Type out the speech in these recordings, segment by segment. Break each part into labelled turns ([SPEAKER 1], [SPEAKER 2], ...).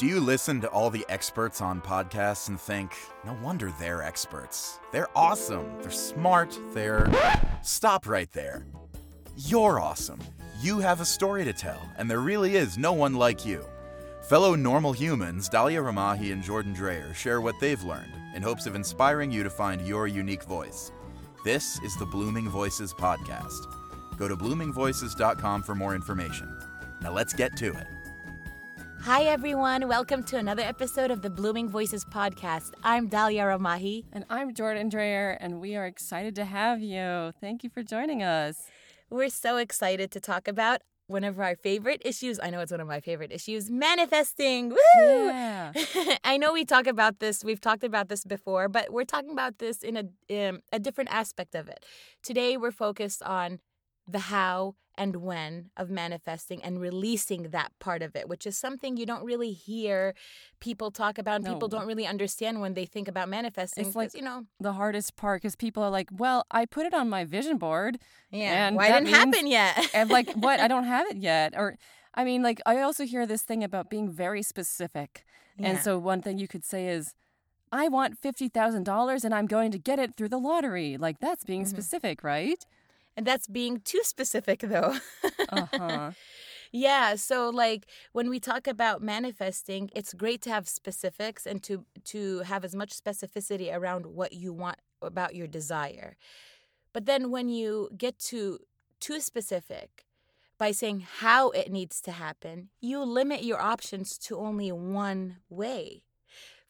[SPEAKER 1] Do you listen to all the experts on podcasts and think, no wonder they're experts? They're awesome. They're smart. They're. Stop right there. You're awesome. You have a story to tell, and there really is no one like you. Fellow normal humans, Dahlia Ramahi and Jordan Dreyer share what they've learned in hopes of inspiring you to find your unique voice. This is the Blooming Voices Podcast. Go to bloomingvoices.com for more information. Now let's get to it.
[SPEAKER 2] Hi, everyone. Welcome to another episode of the Blooming Voices podcast. I'm Dahlia Ramahi.
[SPEAKER 3] And I'm Jordan Dreyer, and we are excited to have you. Thank you for joining us.
[SPEAKER 2] We're so excited to talk about one of our favorite issues. I know it's one of my favorite issues manifesting. Woo!
[SPEAKER 3] Yeah.
[SPEAKER 2] I know we talk about this, we've talked about this before, but we're talking about this in a, um, a different aspect of it. Today, we're focused on the how and when of manifesting and releasing that part of it, which is something you don't really hear people talk about. And
[SPEAKER 3] No.
[SPEAKER 2] people don't really understand when they think about manifesting.
[SPEAKER 3] It's like,
[SPEAKER 2] you know,
[SPEAKER 3] The hardest part because people are like, well, I put it on my vision board.
[SPEAKER 2] yeah,
[SPEAKER 3] And
[SPEAKER 2] why didn't happen yet?
[SPEAKER 3] And like, what? I don't have it yet. Or, I mean, like, I also hear this thing about being very specific. And so one thing you could say is, I want $50,000 and I'm going to get it through the lottery. Like, that's being
[SPEAKER 2] Mhm.
[SPEAKER 3] specific, right?
[SPEAKER 2] And that's being too specific, though.
[SPEAKER 3] Uh huh.
[SPEAKER 2] Yeah, so like when we talk about manifesting, it's great to have specifics and to to have as much specificity around what you want about your desire. But then when you get to too specific by saying how it needs to happen, you limit your options to only one way.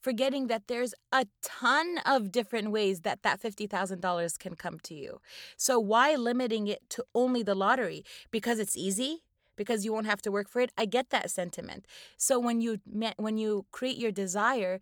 [SPEAKER 2] Forgetting that there's a ton of different ways that that $50,000 can come to you. So why limiting it to only the lottery? Because it's easy? because you won't have to work for it. I get that sentiment. So when you when you create your desire,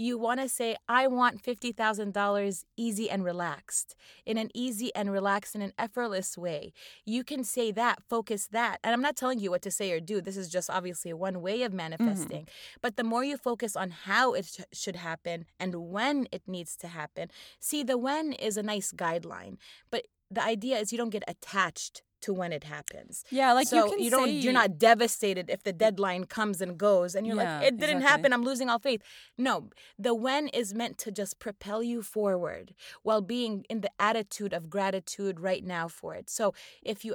[SPEAKER 2] you want to say I want $50,000 easy and relaxed. In an easy and relaxed in an effortless way. You can say that, focus that. And I'm not telling you what to say or do. This is just obviously one way of mm-hmm. manifesting. But the more you focus on how it sh- should happen and when it needs to happen. See, the when is a nice guideline, but the idea is you don't get attached to when it happens
[SPEAKER 3] Yeah, like
[SPEAKER 2] so
[SPEAKER 3] you can
[SPEAKER 2] don't
[SPEAKER 3] say,
[SPEAKER 2] you're not devastated if the deadline comes and goes and you're
[SPEAKER 3] Yeah,
[SPEAKER 2] like it didn't
[SPEAKER 3] exactly.
[SPEAKER 2] happen i'm losing all faith no the when is meant to just propel you forward while being in the attitude of gratitude right now for it so if you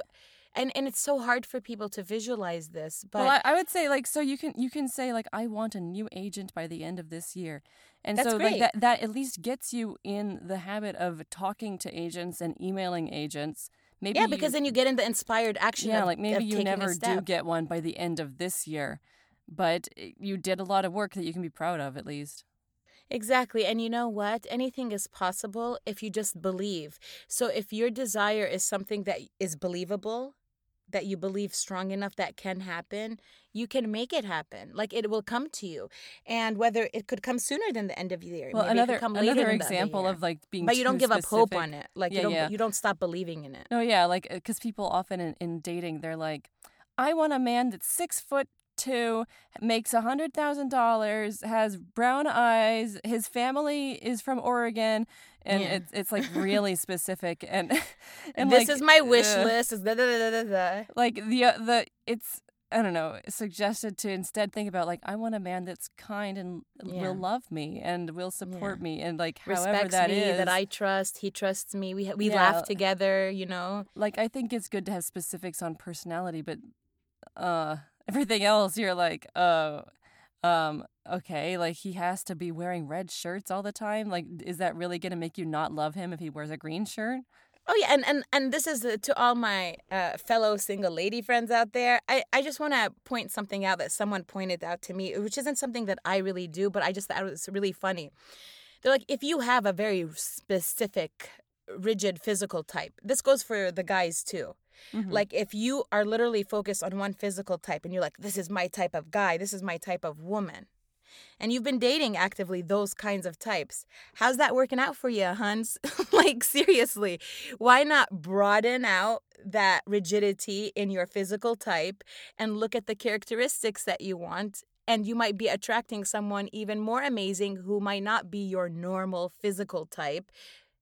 [SPEAKER 2] and and it's so hard for people to visualize this but
[SPEAKER 3] well, I, I would say like so you can you can say like I want a new agent by the end of this year, and so
[SPEAKER 2] great.
[SPEAKER 3] like that that at least gets you in the habit of talking to agents and emailing agents. Maybe
[SPEAKER 2] yeah
[SPEAKER 3] you-
[SPEAKER 2] because then you get in the inspired action
[SPEAKER 3] yeah
[SPEAKER 2] of,
[SPEAKER 3] like maybe you never do get one by the end of this year, but eh, you did a lot of work that you can be proud of at least.
[SPEAKER 2] Exactly. And you know what? Anything is possible if you just believe. So if your desire is something that is believable, that you believe strong enough that can happen, you can make it happen. Like it will come to you. And whether it could come sooner than the end of the year.
[SPEAKER 3] Well,
[SPEAKER 2] maybe it
[SPEAKER 3] another
[SPEAKER 2] could come later
[SPEAKER 3] another example of like being
[SPEAKER 2] But you don't give up hope on it. Like
[SPEAKER 3] Yeah,
[SPEAKER 2] you don't
[SPEAKER 3] yeah.
[SPEAKER 2] you don't stop believing in it.
[SPEAKER 3] No, yeah, like because people often in, in dating, they're like, I want a man that's six foot two, makes a hundred thousand dollars, has brown eyes, his family is from Oregon, and
[SPEAKER 2] Yeah.
[SPEAKER 3] it's it's like really specific and and
[SPEAKER 2] this
[SPEAKER 3] like,
[SPEAKER 2] is my wish
[SPEAKER 3] uh,
[SPEAKER 2] list. Is da, da, da.
[SPEAKER 3] Like the uh, the it's. I don't know, suggested to instead think about like I want a man that's kind and
[SPEAKER 2] Yeah.
[SPEAKER 3] will love me and will support me and like however
[SPEAKER 2] Respects
[SPEAKER 3] that
[SPEAKER 2] me,
[SPEAKER 3] is
[SPEAKER 2] that I trust. He trusts me. We we
[SPEAKER 3] Yeah.
[SPEAKER 2] laugh together. You know.
[SPEAKER 3] like I think it's good to have specifics on personality, but uh everything else you're like, uh um okay, like he has to be wearing red shirts all the time. Like is that really going to make you not love him if he wears a green shirt?
[SPEAKER 2] Oh yeah, and and and this is uh, to all my uh, fellow single lady friends out there. I I just want to point something out that someone pointed out to me, which isn't something that I really do, but I just thought it was really funny. They're like, if you have a very specific, rigid physical type, this goes for the guys too.
[SPEAKER 3] Mhm.
[SPEAKER 2] Like if you are literally focused on one physical type, and you're like, this is my type of guy, this is my type of woman. And you've been dating actively those kinds of types. How's that working out for you, Hans? like, seriously, why not broaden out that rigidity in your physical type and look at the characteristics that you want? And you might be attracting someone even more amazing who might not be your normal physical type.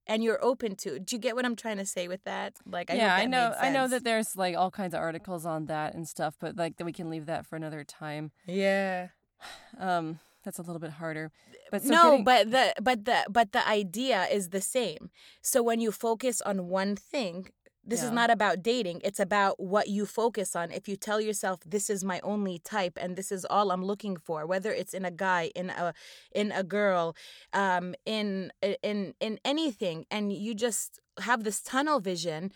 [SPEAKER 2] And you're open to. Do you get what I'm trying to say with that? Like, I
[SPEAKER 3] yeah, I know. I know that there's like all kinds of articles on that and stuff, but like that we can leave that for another time.
[SPEAKER 2] Yeah.
[SPEAKER 3] um that's a little bit harder. But so
[SPEAKER 2] no,
[SPEAKER 3] getting-
[SPEAKER 2] but the but the but the idea is the same. So when you focus on one thing, this is not about dating. It's about what you focus on. If you tell yourself this is my only type and this is all I'm looking for, whether it's in a guy, in a in a girl, um, in in in anything, and you just have this tunnel vision,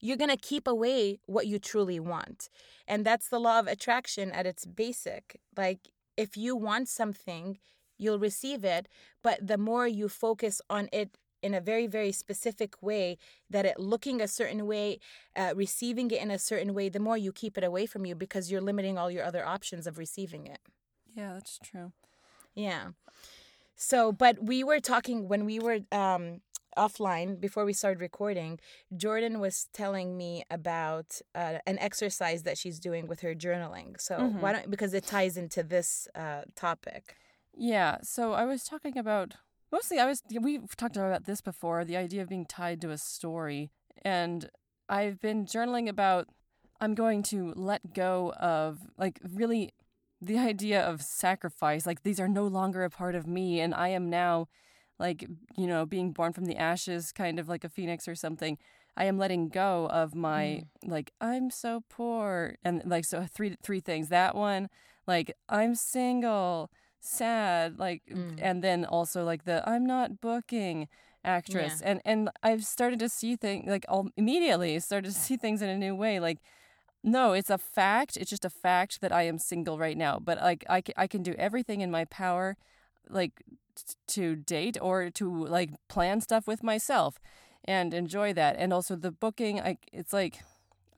[SPEAKER 2] you're gonna keep away what you truly want, and that's the law of attraction at its basic. Like if you want something, you'll receive it, but the more you focus on it in a very very specific way that it looking a certain way uh, receiving it in a certain way the more you keep it away from you because you're limiting all your other options of receiving it
[SPEAKER 3] yeah, that's true.
[SPEAKER 2] yeah so but we were talking when we were um offline before we started recording jordan was telling me about uh, an exercise that she's doing with her journaling so
[SPEAKER 3] Mhm.
[SPEAKER 2] why don't because it ties into this uh, topic
[SPEAKER 3] Yeah, so I was talking about mostly I was we've talked about this before, the idea of being tied to a story. And I've been journaling about I'm going to let go of like really the idea of sacrifice. Like these are no longer a part of me and I am now like, you know, being born from the ashes kind of like a phoenix or something. I am letting go of my mm. like I'm so poor and like so three three things. That one, like I'm single sad like
[SPEAKER 2] Mm.
[SPEAKER 3] and then also like the i'm not booking actress and and i've started to see things like all immediately started to see things in a new way like no it's a fact it's just a fact that i am single right now but like i, I can do everything in my power like t- to date or to like plan stuff with myself and enjoy that and also the booking i it's like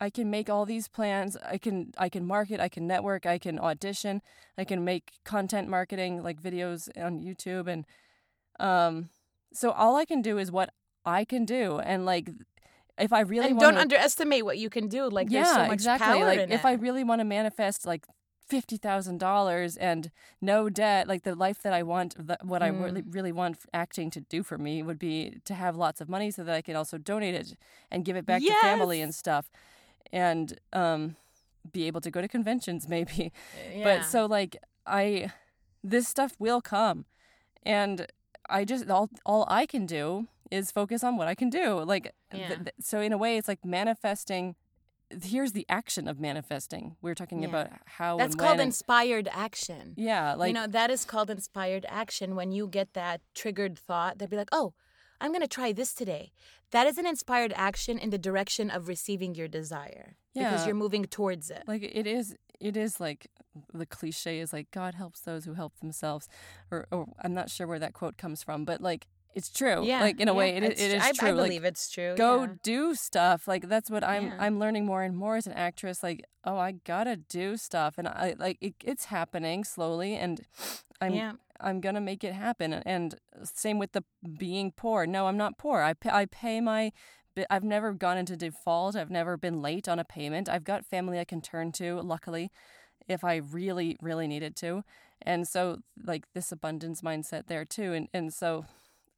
[SPEAKER 3] I can make all these plans. I can I can market, I can network, I can audition, I can make content marketing like videos on YouTube and um so all I can do is what I can do and like if I really
[SPEAKER 2] and don't underestimate what you can do like
[SPEAKER 3] yeah,
[SPEAKER 2] there's so much
[SPEAKER 3] exactly.
[SPEAKER 2] power
[SPEAKER 3] like
[SPEAKER 2] in
[SPEAKER 3] if
[SPEAKER 2] it.
[SPEAKER 3] I really want to manifest like fifty thousand dollars and no debt, like the life that I want, what I really
[SPEAKER 2] Mm.
[SPEAKER 3] really want acting to do for me would be to have lots of money so that I can also donate it and give it back to family and stuff, and um, be able to go to conventions maybe.
[SPEAKER 2] yeah.
[SPEAKER 3] But so like I, this stuff will come, and I just all all I can do is focus on what I can do. Like
[SPEAKER 2] Yeah.
[SPEAKER 3] th- so in a way, it's like manifesting. Here's the action of manifesting. We are talking
[SPEAKER 2] Yeah.
[SPEAKER 3] about how
[SPEAKER 2] that's called inspired action
[SPEAKER 3] yeah, like
[SPEAKER 2] you know that is called inspired action when you get that triggered thought they'd be like oh i'm going to try this today that is an inspired action in the direction of receiving your desire because you're moving towards it
[SPEAKER 3] like it is it is like the cliche is like God helps those who help themselves, or or I'm not sure where that quote comes from, but like it's true.
[SPEAKER 2] yeah
[SPEAKER 3] like in a
[SPEAKER 2] yeah,
[SPEAKER 3] way, it, it is
[SPEAKER 2] I,
[SPEAKER 3] true.
[SPEAKER 2] I
[SPEAKER 3] like,
[SPEAKER 2] believe it's true
[SPEAKER 3] go
[SPEAKER 2] yeah.
[SPEAKER 3] do stuff like that's what i'm
[SPEAKER 2] Yeah.
[SPEAKER 3] i'm learning more and more as an actress like oh i gotta do stuff and i like it, it's happening slowly and i'm i'm gonna make it happen and uh, same with the being poor no i'm not poor i pay, i pay my I've never gone into default. I've never been late on a payment. I've got family I can turn to, luckily, if I really, really needed to. And so, like, this abundance mindset there, too. And, and so,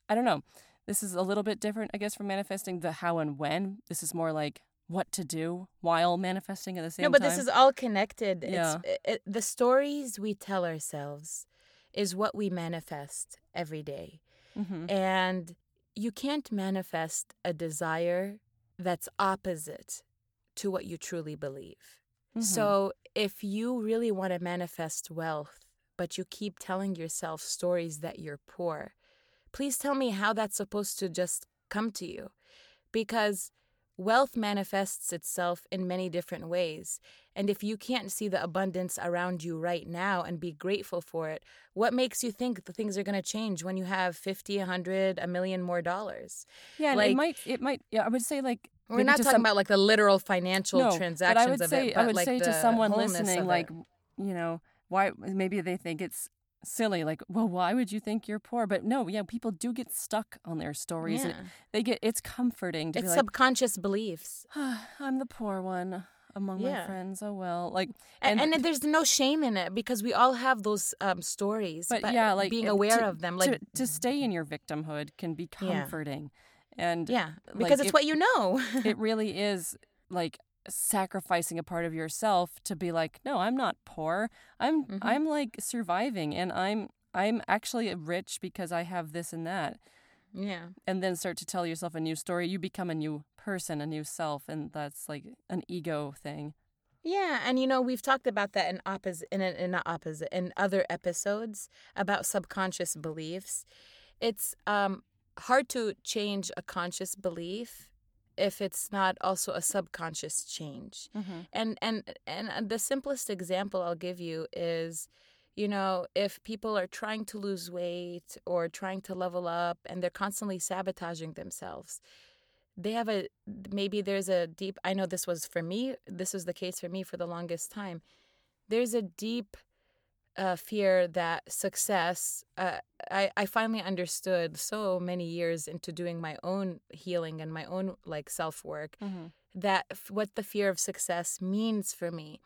[SPEAKER 3] I don't know. This is a little bit different, I guess, from manifesting the how and when. This is more like what to do while manifesting at the same time.
[SPEAKER 2] no but
[SPEAKER 3] time.
[SPEAKER 2] this is all connected
[SPEAKER 3] Yeah.
[SPEAKER 2] it's it, the stories we tell ourselves is what we manifest every day
[SPEAKER 3] hmm
[SPEAKER 2] And you can't manifest a desire that's opposite to what you truly believe.
[SPEAKER 3] Mm-hmm.
[SPEAKER 2] So if you really want to manifest wealth, but you keep telling yourself stories that you're poor, please tell me how that's supposed to just come to you. Because wealth manifests itself in many different ways. And if you can't see the abundance around you right now and be grateful for it, what makes you think the things are going to change when you have 50, 100, a million more dollars?
[SPEAKER 3] yeah, and
[SPEAKER 2] like-
[SPEAKER 3] it might, it might, yeah, I would say like,
[SPEAKER 2] We're not talking
[SPEAKER 3] some-
[SPEAKER 2] about like the literal financial
[SPEAKER 3] no,
[SPEAKER 2] transactions
[SPEAKER 3] but I would
[SPEAKER 2] of
[SPEAKER 3] say,
[SPEAKER 2] it, but
[SPEAKER 3] I would
[SPEAKER 2] like
[SPEAKER 3] say to someone listening, like, you know, why maybe they think it's silly, like, well, why would you think you're poor? But no, yeah, people do get stuck on their stories,
[SPEAKER 2] Yeah.
[SPEAKER 3] and they get it's comforting to
[SPEAKER 2] it's
[SPEAKER 3] be like,
[SPEAKER 2] subconscious beliefs.
[SPEAKER 3] "Ah, I'm the poor one among my friends. Oh well, like,
[SPEAKER 2] And, and, there's no shame in it because we all have those um, stories.
[SPEAKER 3] but, yeah, like
[SPEAKER 2] being aware
[SPEAKER 3] to-
[SPEAKER 2] of them, like
[SPEAKER 3] to, to stay in your victimhood can be
[SPEAKER 2] Yeah.
[SPEAKER 3] comforting, and
[SPEAKER 2] yeah,
[SPEAKER 3] like,
[SPEAKER 2] because it's
[SPEAKER 3] it-
[SPEAKER 2] what you know.
[SPEAKER 3] it really is like sacrificing a part of yourself to be like, no, I'm not poor. I'm
[SPEAKER 2] Mhm.
[SPEAKER 3] I'm like surviving and I'm I'm actually rich because I have this and that.
[SPEAKER 2] Yeah.
[SPEAKER 3] And then start to tell yourself a new story. You become a new person, a new self, and that's like an ego thing.
[SPEAKER 2] Yeah, and you know we've talked about that in opposite in in not opposite in other episodes about subconscious beliefs. It's um hard to change a conscious belief if it's not also a subconscious change.
[SPEAKER 3] Mm-hmm.
[SPEAKER 2] And and and the simplest example I'll give you is you know, if people are trying to lose weight or trying to level up and they're constantly sabotaging themselves, they have a maybe there's a deep I know this was for me, this was the case for me for the longest time. There's a deep uh, fear that success uh, I, I finally understood so many years into doing my own healing and my own like self-work
[SPEAKER 3] Mm-hmm.
[SPEAKER 2] that f- what the fear of success means for me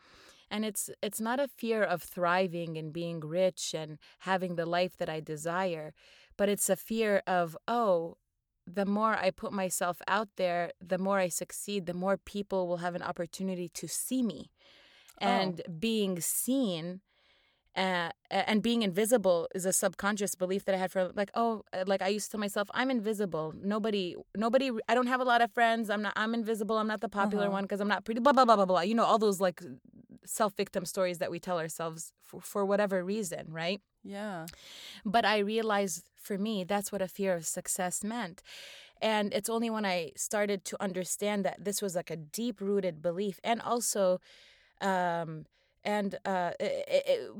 [SPEAKER 2] and it's it's not a fear of thriving and being rich and having the life that i desire but it's a fear of oh the more i put myself out there the more i succeed the more people will have an opportunity to see me and being seen uh, and being invisible is a subconscious belief that I had for like oh uh, like I used to tell myself I'm invisible nobody nobody I don't have a lot of friends I'm not I'm invisible I'm not the popular
[SPEAKER 3] Uh-huh.
[SPEAKER 2] one because I'm not pretty blah blah blah blah blah you know all those like self victim stories that we tell ourselves for, for whatever reason right
[SPEAKER 3] Yeah.
[SPEAKER 2] but I realized for me that's what a fear of success meant. And it's only when I started to understand that this was like a deep rooted belief and also um and uh it,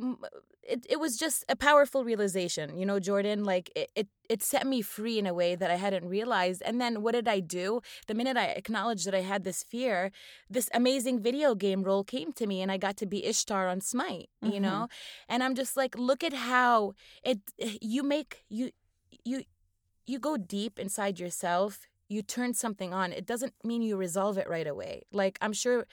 [SPEAKER 2] it, it, was just a powerful realization you know jordan like it, it it set me free in a way that i hadn't realized and then what did i do the minute i acknowledged that i had this fear this amazing video game role came to me and i got to be ishtar on smite you
[SPEAKER 3] Mhm.
[SPEAKER 2] know and i'm just like look at how it you make you you you go deep inside yourself you turn something on it doesn't mean you resolve it right away. Like i'm sure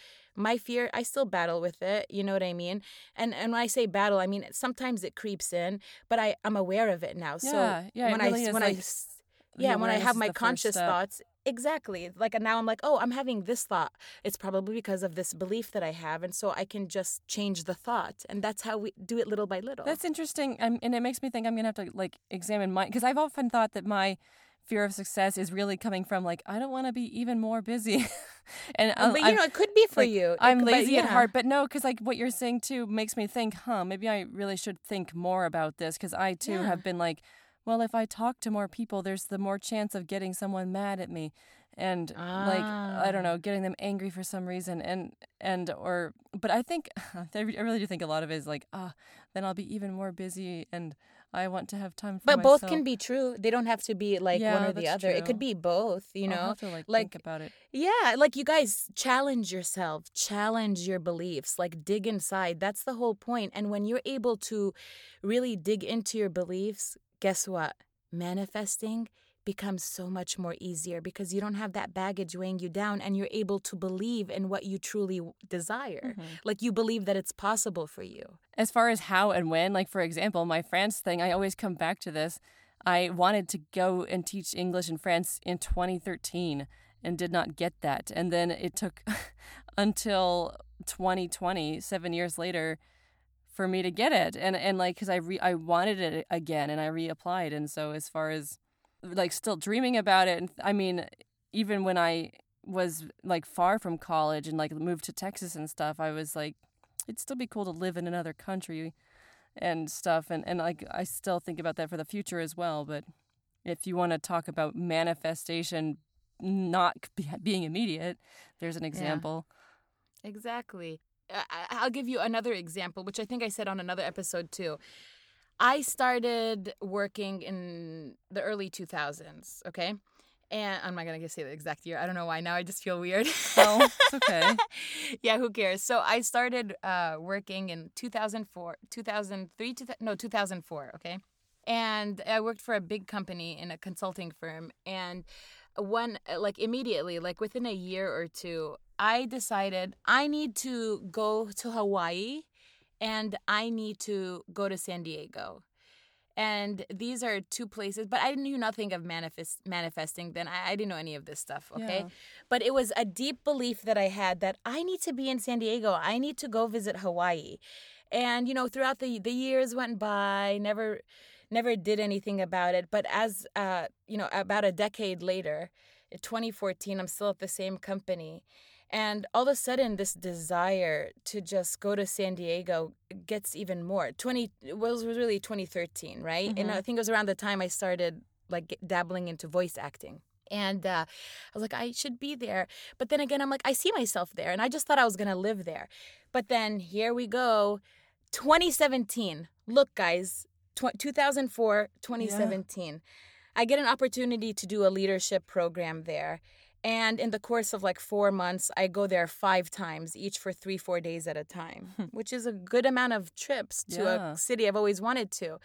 [SPEAKER 2] my fear i still battle with it you know what i mean? And and when i say battle i mean sometimes it creeps in but i i'm aware of it now. So
[SPEAKER 3] Yeah, yeah,
[SPEAKER 2] when
[SPEAKER 3] really
[SPEAKER 2] i when
[SPEAKER 3] like
[SPEAKER 2] i yeah when i have my conscious thoughts exactly like and now i'm like oh i'm having this thought. It's probably because of this belief that i have and so i can just change the thought and that's how we do it little by little.
[SPEAKER 3] That's interesting, um, and it makes me think I'm gonna have to like examine my because I've often thought that my fear of success is really coming from like I don't want to be even more busy, and uh,
[SPEAKER 2] but you
[SPEAKER 3] I'm,
[SPEAKER 2] know it could be for
[SPEAKER 3] like,
[SPEAKER 2] you
[SPEAKER 3] I'm lazy at heart. But no, because like what you're saying too makes me think, huh? Maybe I really should think more about this because I too
[SPEAKER 2] Yeah.
[SPEAKER 3] have been like, well, if I talk to more people, there's the more chance of getting someone mad at me. And like I don't
[SPEAKER 2] Ah.
[SPEAKER 3] know, getting them angry for some reason, and and or, but I think I I really do think a lot of it is like, ah, then I'll be even more busy, and I want to have time for
[SPEAKER 2] But both can be true. They don't have to be like one or the other. It could be both, you know?
[SPEAKER 3] to like,
[SPEAKER 2] like-
[SPEAKER 3] think about it.
[SPEAKER 2] Yeah, like you guys challenge yourself, challenge your beliefs, like dig inside. That's the whole point. And when you're able to really dig into your beliefs, guess what? Manifesting becomes so much more easier because you don't have that baggage weighing you down and you're able to believe in what you truly desire.
[SPEAKER 3] Mhm.
[SPEAKER 2] Like you believe that it's possible for you.
[SPEAKER 3] As far as how and when, like for example, my France thing, I always come back to this. I wanted to go and teach English in France in 2013 and did not get that. And then it took until 2020, seven years later, for me to get it. And and like because I re- I wanted it again and I reapplied. And so as far as like still dreaming about it, and I mean, even when I was like far from college and like moved to Texas and stuff, I was like, it'd still be cool to live in another country and stuff. And and like I still think about that for the future as well. But if you want to talk about manifestation not be- being immediate, there's an example.
[SPEAKER 2] Exactly. I- I- I'll give you another example, which I think I said on another episode too. I started working in the early 2000s, okay? And I'm not going to say the exact year. I don't know why. Now I just feel weird.
[SPEAKER 3] Oh, it's okay.
[SPEAKER 2] yeah, who cares? So I started uh, working in 2004, 2003, two, no, 2004, okay? And I worked for a big company in a consulting firm. And one, like immediately, like within a year or two, I decided I need to go to Hawaii and I need to go to San Diego. And these are two places, but I knew nothing of manifest manifesting then. I, I didn't know any of this stuff, okay?
[SPEAKER 3] Yeah.
[SPEAKER 2] But it was a deep belief that I had that I need to be in San Diego. I need to go visit Hawaii. And you know, throughout the the years went by, never never did anything about it. But as uh, you know, about a decade later, 2014, I'm still at the same company. And all of a sudden, this desire to just go to San Diego gets even more. 20 it was really 2013, right? And I think it was around the time I started like dabbling into voice acting. And uh, I was like, I should be there. But then again, I'm like, I see myself there. And I just thought I was going to live there. But then here we go 2017. Look, guys, tw- 2004, 2017. I get an opportunity to do a leadership program there. And in the course of like four months, I go there five times, each for three, four days at a time, hmm. which is a good amount of trips to
[SPEAKER 3] Yeah.
[SPEAKER 2] a city I've always wanted to.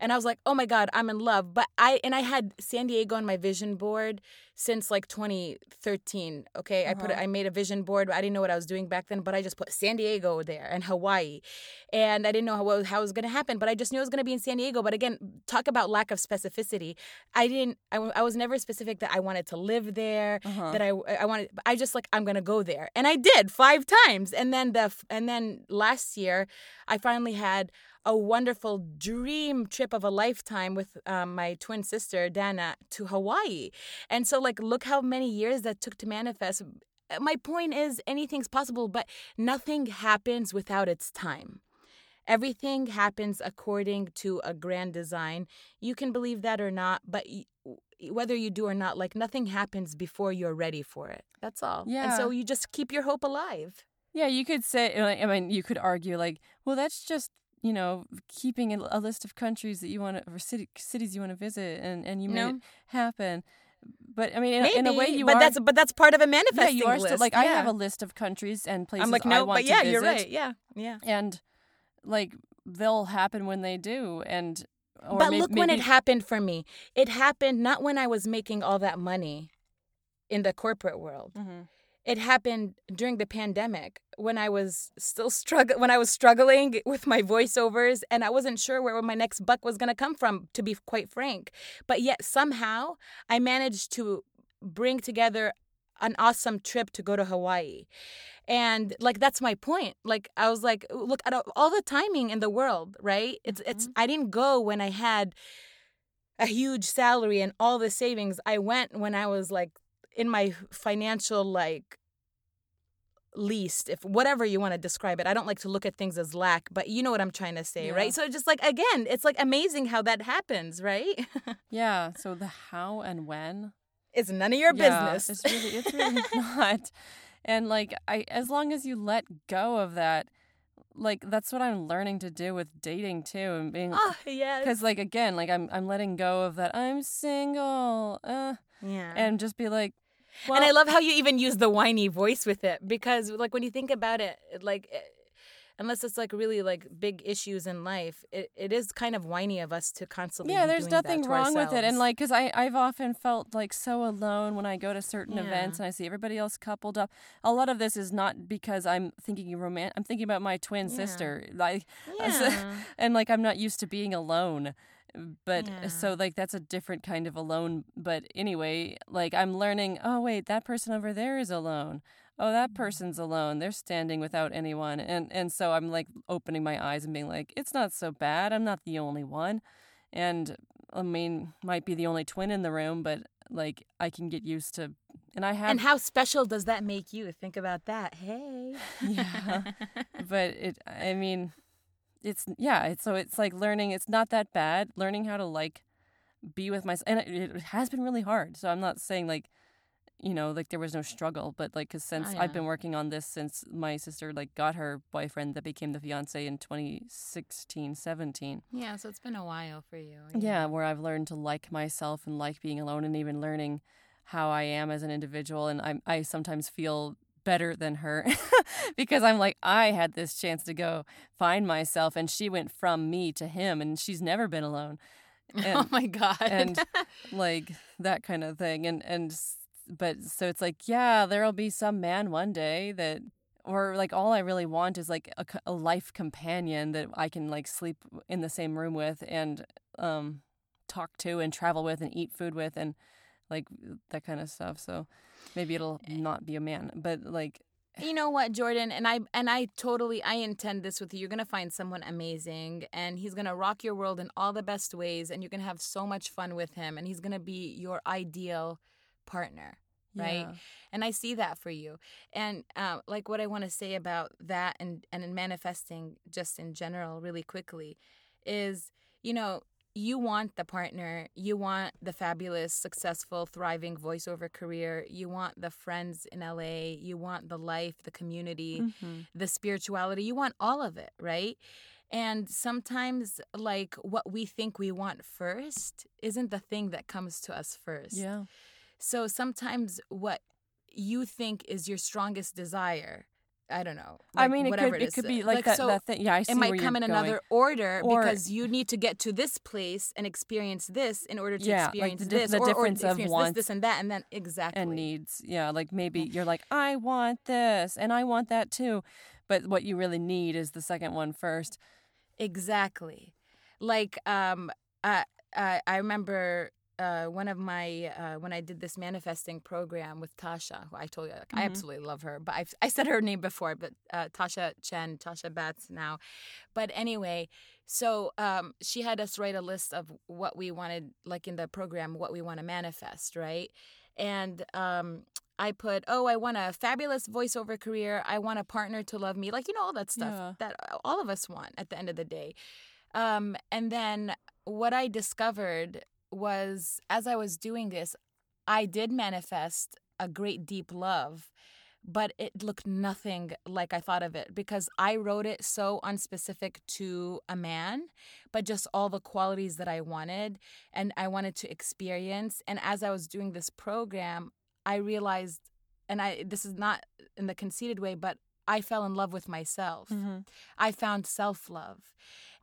[SPEAKER 2] And I was like, oh my God, I'm in love. But I, and I had San Diego on my vision board since like 2013. Okay. I put it, uh-huh. I made a vision board. I didn't know what I was doing back then, but I just put San Diego there and Hawaii. And I didn't know how, how it was going to happen, but I just knew it was going to be in San Diego. But again, talk about lack of specificity. I didn't, I, I was never specific that I wanted to live there, uh-huh. that I, I wanted, I just like, I'm going to go there. And I did five times. And then the, and then last year, I finally had a wonderful dream trip of a lifetime with um, my twin sister Dana to Hawaii. And so like look how many years that took to manifest. My point is anything's possible, but nothing happens without its time. Everything happens according to a grand design. You can believe that or not, but whether you do or not, like nothing happens before you're ready for it. That's all. Yeah. And so you just keep your hope alive.
[SPEAKER 3] Yeah, you could say. I mean, you could argue like, well, that's just you know keeping a, list of countries that you want to or city, cities you want to visit, and and you made
[SPEAKER 2] No.
[SPEAKER 3] it happen. But I mean, in, a- in a way,
[SPEAKER 2] Maybe,
[SPEAKER 3] you
[SPEAKER 2] but
[SPEAKER 3] are.
[SPEAKER 2] that's but that's part of a
[SPEAKER 3] yeah,
[SPEAKER 2] manifesting
[SPEAKER 3] you are
[SPEAKER 2] list.
[SPEAKER 3] still like I have a list of countries and places
[SPEAKER 2] I'm like
[SPEAKER 3] I
[SPEAKER 2] no,
[SPEAKER 3] want
[SPEAKER 2] but yeah,
[SPEAKER 3] to
[SPEAKER 2] you're right. Yeah, yeah.
[SPEAKER 3] and like they'll happen when they do, and or
[SPEAKER 2] but
[SPEAKER 3] may-
[SPEAKER 2] look when it happened for me. It happened not when I was making all that money in the corporate world.
[SPEAKER 3] Mhm.
[SPEAKER 2] It happened during the pandemic when I was still struggle when I was struggling with my voiceovers and I wasn't sure where my next buck was going to come from to be quite frank. But yet somehow I managed to bring together an awesome trip to go to Hawaii. And like that's my point. Like I was like look at all the timing in the world, right? It's it's mm-hmm. I didn't go when I had a huge salary and all the savings. I went when I was like in my financial like least if whatever you want to describe it i don't like to look at things as lack but you know what i'm trying to say
[SPEAKER 3] Yeah.
[SPEAKER 2] right so just like again it's like amazing how that happens right
[SPEAKER 3] yeah. So the how and when
[SPEAKER 2] is none of your
[SPEAKER 3] Yeah,
[SPEAKER 2] business
[SPEAKER 3] It's really, it's really not. And like, I as long as you let go of that, like that's what I'm learning to do with dating too, and being
[SPEAKER 2] oh yes
[SPEAKER 3] because like again, like I'm I'm letting go of that. I'm single, uh,
[SPEAKER 2] yeah
[SPEAKER 3] and just be like, well,
[SPEAKER 2] and I love how you even use the whiny voice with it because, like, when you think about it, it, like, eh, unless it's like really like big issues in life, it, it is kind of whiny of us to constantly.
[SPEAKER 3] yeah, there's nothing wrong with it, and like, cause I I've often felt like so alone when I go to certain events and I see everybody else coupled up. A lot of this is not because I'm thinking romantic. I'm thinking about my twin
[SPEAKER 2] Yeah.
[SPEAKER 3] sister, like,
[SPEAKER 2] yeah.
[SPEAKER 3] and like I'm not used to being alone. But
[SPEAKER 2] Yeah.
[SPEAKER 3] so like that's a different kind of alone. But anyway, like I'm learning. Oh wait, that person over there is alone. Oh, that
[SPEAKER 2] Mm-hmm.
[SPEAKER 3] person's alone. They're standing without anyone. And and so I'm like opening my eyes and being like, it's not so bad. I'm not the only one. And I mean, might be the only twin in the room, but like I can get used to. And I have
[SPEAKER 2] and how special does that make you? Think about that. Hey.
[SPEAKER 3] yeah but it i mean it's yeah it's so it's like learning it's not that bad learning how to like be with myself and it, it has been really hard so i'm not saying like you know like there was no struggle but like because since
[SPEAKER 2] yeah.
[SPEAKER 3] i've been working on this since my sister like got her boyfriend that became the fiance in 2016 17
[SPEAKER 2] Yeah, so it's been a while for you.
[SPEAKER 3] yeah, where I've learned to like myself and like being alone, and even learning how I am as an individual. And I I sometimes feel better than her because I'm like I had this chance to go find myself, and she went from me to him, and she's never been alone.
[SPEAKER 2] oh
[SPEAKER 3] And,
[SPEAKER 2] my god.
[SPEAKER 3] and like that kind of thing, and and but so it's like yeah, there'll be some man one day that. Or like all I really want is like a, a life companion that I can like sleep in the same room with, and um talk to and travel with and eat food with and like that kind of stuff. So maybe it'll not be a man, but like
[SPEAKER 2] you know what jordan and i and i totally i intend this with you you're gonna find someone amazing and he's gonna rock your world in all the best ways and you're gonna have so much fun with him and he's gonna be your ideal partner right
[SPEAKER 3] Yeah.
[SPEAKER 2] and i see that for you and uh, like what i want to say about that and and in manifesting just in general really quickly is you know you want the partner you want the fabulous successful thriving voiceover career you want the friends in la you want the life the community
[SPEAKER 3] Mhm.
[SPEAKER 2] the spirituality you want all of it right and sometimes like what we think we want first isn't the thing that comes to us first
[SPEAKER 3] yeah.
[SPEAKER 2] so sometimes what you think is your strongest desire, I don't know.
[SPEAKER 3] I mean, it
[SPEAKER 2] whatever
[SPEAKER 3] could it
[SPEAKER 2] is,
[SPEAKER 3] could be like, that,
[SPEAKER 2] so
[SPEAKER 3] that thing. Yeah, I see
[SPEAKER 2] it might come in
[SPEAKER 3] going.
[SPEAKER 2] another order
[SPEAKER 3] Or-
[SPEAKER 2] because you need to get to this place and experience this in order to
[SPEAKER 3] Yeah, like
[SPEAKER 2] experience
[SPEAKER 3] the
[SPEAKER 2] this,
[SPEAKER 3] the
[SPEAKER 2] or, or
[SPEAKER 3] difference of wants
[SPEAKER 2] this, this, and that, and then exactly.
[SPEAKER 3] and needs. Yeah, like maybe you're like, I want this and I want that too. But what you really need is the second one first.
[SPEAKER 2] Exactly. Like um uh, uh I remember uh one of my uh when I did this manifesting program with Tasha, who I told you like, I
[SPEAKER 3] Mhm.
[SPEAKER 2] absolutely love her, but I've I said her name before, but uh Tasha Chen, Tasha Batts now. But anyway, so um she had us write a list of what we wanted like in the program what we want to manifest, right? And um I put, oh, I want a fabulous voiceover career. I want a partner to love me. Like, you know, all that stuff
[SPEAKER 3] Yeah.
[SPEAKER 2] that all of us want at the end of the day. Um, and then what I discovered was as I was doing this, I did manifest a great deep love, but it looked nothing like I thought of it because I wrote it so unspecific to a man, but just all the qualities that I wanted and I wanted to experience. And as I was doing this program, I realized, and I this is not in the conceited way, but I fell in love with myself.
[SPEAKER 3] Mm-hmm.
[SPEAKER 2] I found self love.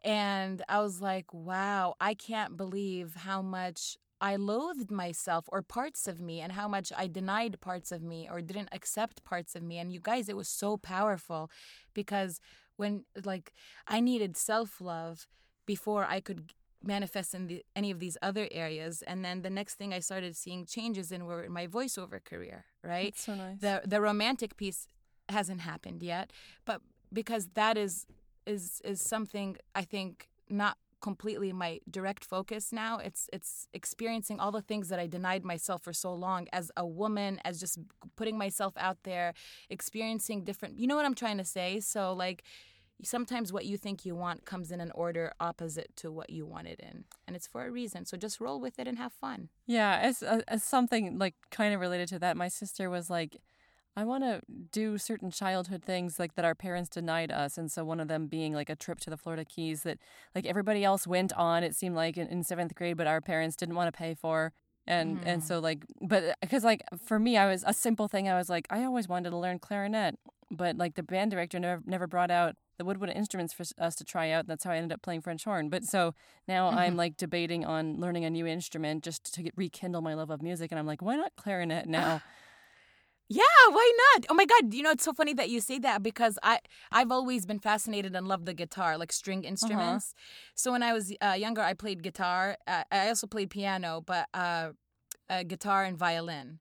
[SPEAKER 2] And I was like, wow, I can't believe how much I loathed myself or parts of me and how much I denied parts of me or didn't accept parts of me. And you guys, it was so powerful because when, like, I needed self love before I could manifest in the, any of these other areas. And then the next thing I started seeing changes in were my voiceover career, right?
[SPEAKER 3] It's so nice.
[SPEAKER 2] the the romantic piece hasn't happened yet but because that is is is something i think not completely my direct focus now. It's it's experiencing all the things that i denied myself for so long as a woman as just putting myself out there experiencing different you know what i'm trying to say? So like sometimes what you think you want comes in an order opposite to what you want it in and it's for a reason. So just roll with it and have fun.
[SPEAKER 3] Yeah, as uh, as something like kind of related to that, my sister was like, I want to do certain childhood things like that our parents denied us, and so one of them being like a trip to the Florida Keys that like everybody else went on. It seemed like in, in seventh grade, but our parents didn't want to pay for. And and
[SPEAKER 2] Mhm.
[SPEAKER 3] so like, but because like for me, I was a simple thing. I was like, I always wanted to learn clarinet, but like the band director never never brought out the woodwind instruments for us to try out. That's how I ended up playing French horn. But so now I'm like debating on learning a new instrument just to get, rekindle my love of music. And I'm like, why not clarinet now?
[SPEAKER 2] Yeah, why not? Oh my god, you know it's so funny that you say that because I I've always been fascinated and loved the guitar, like string instruments. So when I was uh, younger, I played guitar. Uh, I also played piano, but uh, uh, guitar and violin.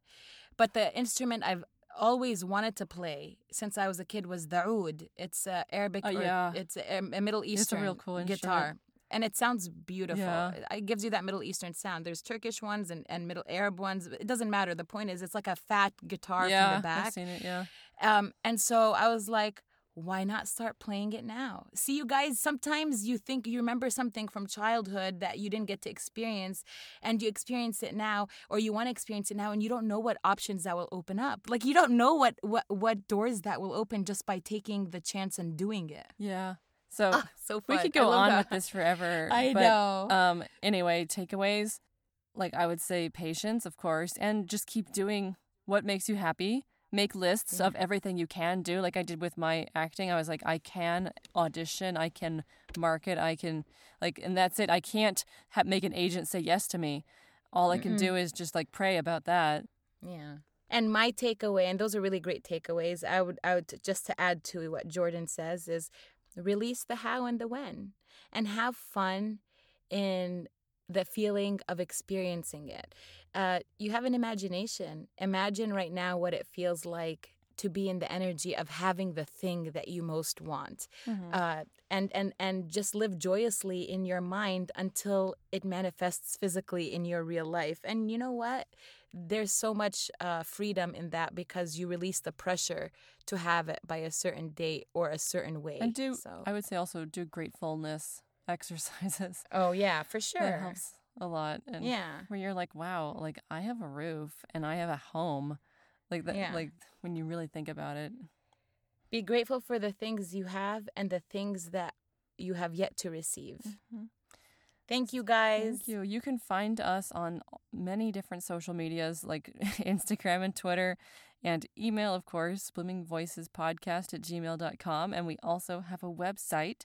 [SPEAKER 2] But the instrument I've always wanted to play since I was a kid was the oud. It's uh, Arabic.
[SPEAKER 3] Oh, yeah.
[SPEAKER 2] It's a, Middle
[SPEAKER 3] It's a
[SPEAKER 2] Eastern
[SPEAKER 3] real cool
[SPEAKER 2] guitar. And it sounds beautiful.
[SPEAKER 3] Yeah.
[SPEAKER 2] It gives you that Middle Eastern sound. There's Turkish ones and, and Middle Arab ones. It doesn't matter. The point is, it's like a fat guitar
[SPEAKER 3] yeah,
[SPEAKER 2] from the back.
[SPEAKER 3] I've seen it. Yeah.
[SPEAKER 2] Um, and so I was like, why not start playing it now? See, you guys, sometimes you think you remember something from childhood that you didn't get to experience, and you experience it now, or you want to experience it now, and you don't know what options that will open up. Like you don't know what what what doors that will open just by taking the chance and doing it.
[SPEAKER 3] Yeah. So
[SPEAKER 2] Ah, so
[SPEAKER 3] we could go on
[SPEAKER 2] that.
[SPEAKER 3] with this forever.
[SPEAKER 2] I
[SPEAKER 3] but,
[SPEAKER 2] know.
[SPEAKER 3] Um. Anyway, takeaways. Like I would say, patience, of course, and just keep doing what makes you happy. Make lists of everything you can do, like I did with my acting. I was like, I can audition, I can market, I can like, and that's it. I can't ha- make an agent say yes to me. All I can do is just like pray about that.
[SPEAKER 2] Yeah. And my takeaway, and those are really great takeaways. I would, I would just to add to what Jordan says is, release the how and the when, and have fun in the feeling of experiencing it. Uh, you have an imagination. Imagine right now what it feels like to be in the energy of having the thing that you most want
[SPEAKER 3] Mm-hmm.
[SPEAKER 2] uh, and and and just live joyously in your mind until it manifests physically in your real life and you know what there's so much uh, freedom in that because you release the pressure to have it by a certain date or a certain way
[SPEAKER 3] and do
[SPEAKER 2] so
[SPEAKER 3] I would say also do gratefulness exercises.
[SPEAKER 2] oh yeah for sure
[SPEAKER 3] That helps a lot. And
[SPEAKER 2] yeah
[SPEAKER 3] where you're like, wow, like I have a roof and I have a home. Like that
[SPEAKER 2] Yeah.
[SPEAKER 3] like when you really think about it.
[SPEAKER 2] be grateful for the things you have and the things that you have yet to receive
[SPEAKER 3] Mhm.
[SPEAKER 2] Thank you guys
[SPEAKER 3] Thank you. You can find us on many different social medias like Instagram and Twitter and email, of course, bloomingvoicespodcast at gmail.com. And we also have a website,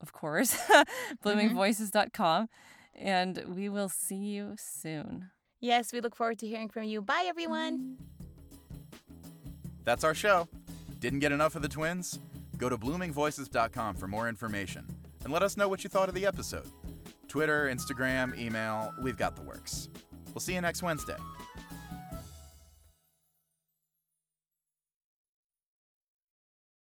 [SPEAKER 3] of course, mm-hmm. bloomingvoices.com. And we will see you soon.
[SPEAKER 2] yes we look forward to hearing from you bye everyone
[SPEAKER 1] That's our show. Didn't get enough of the twins? Go to bloomingvoices.com for more information and let us know what you thought of the episode. Twitter, Instagram, email, we've got the works. We'll see you next Wednesday.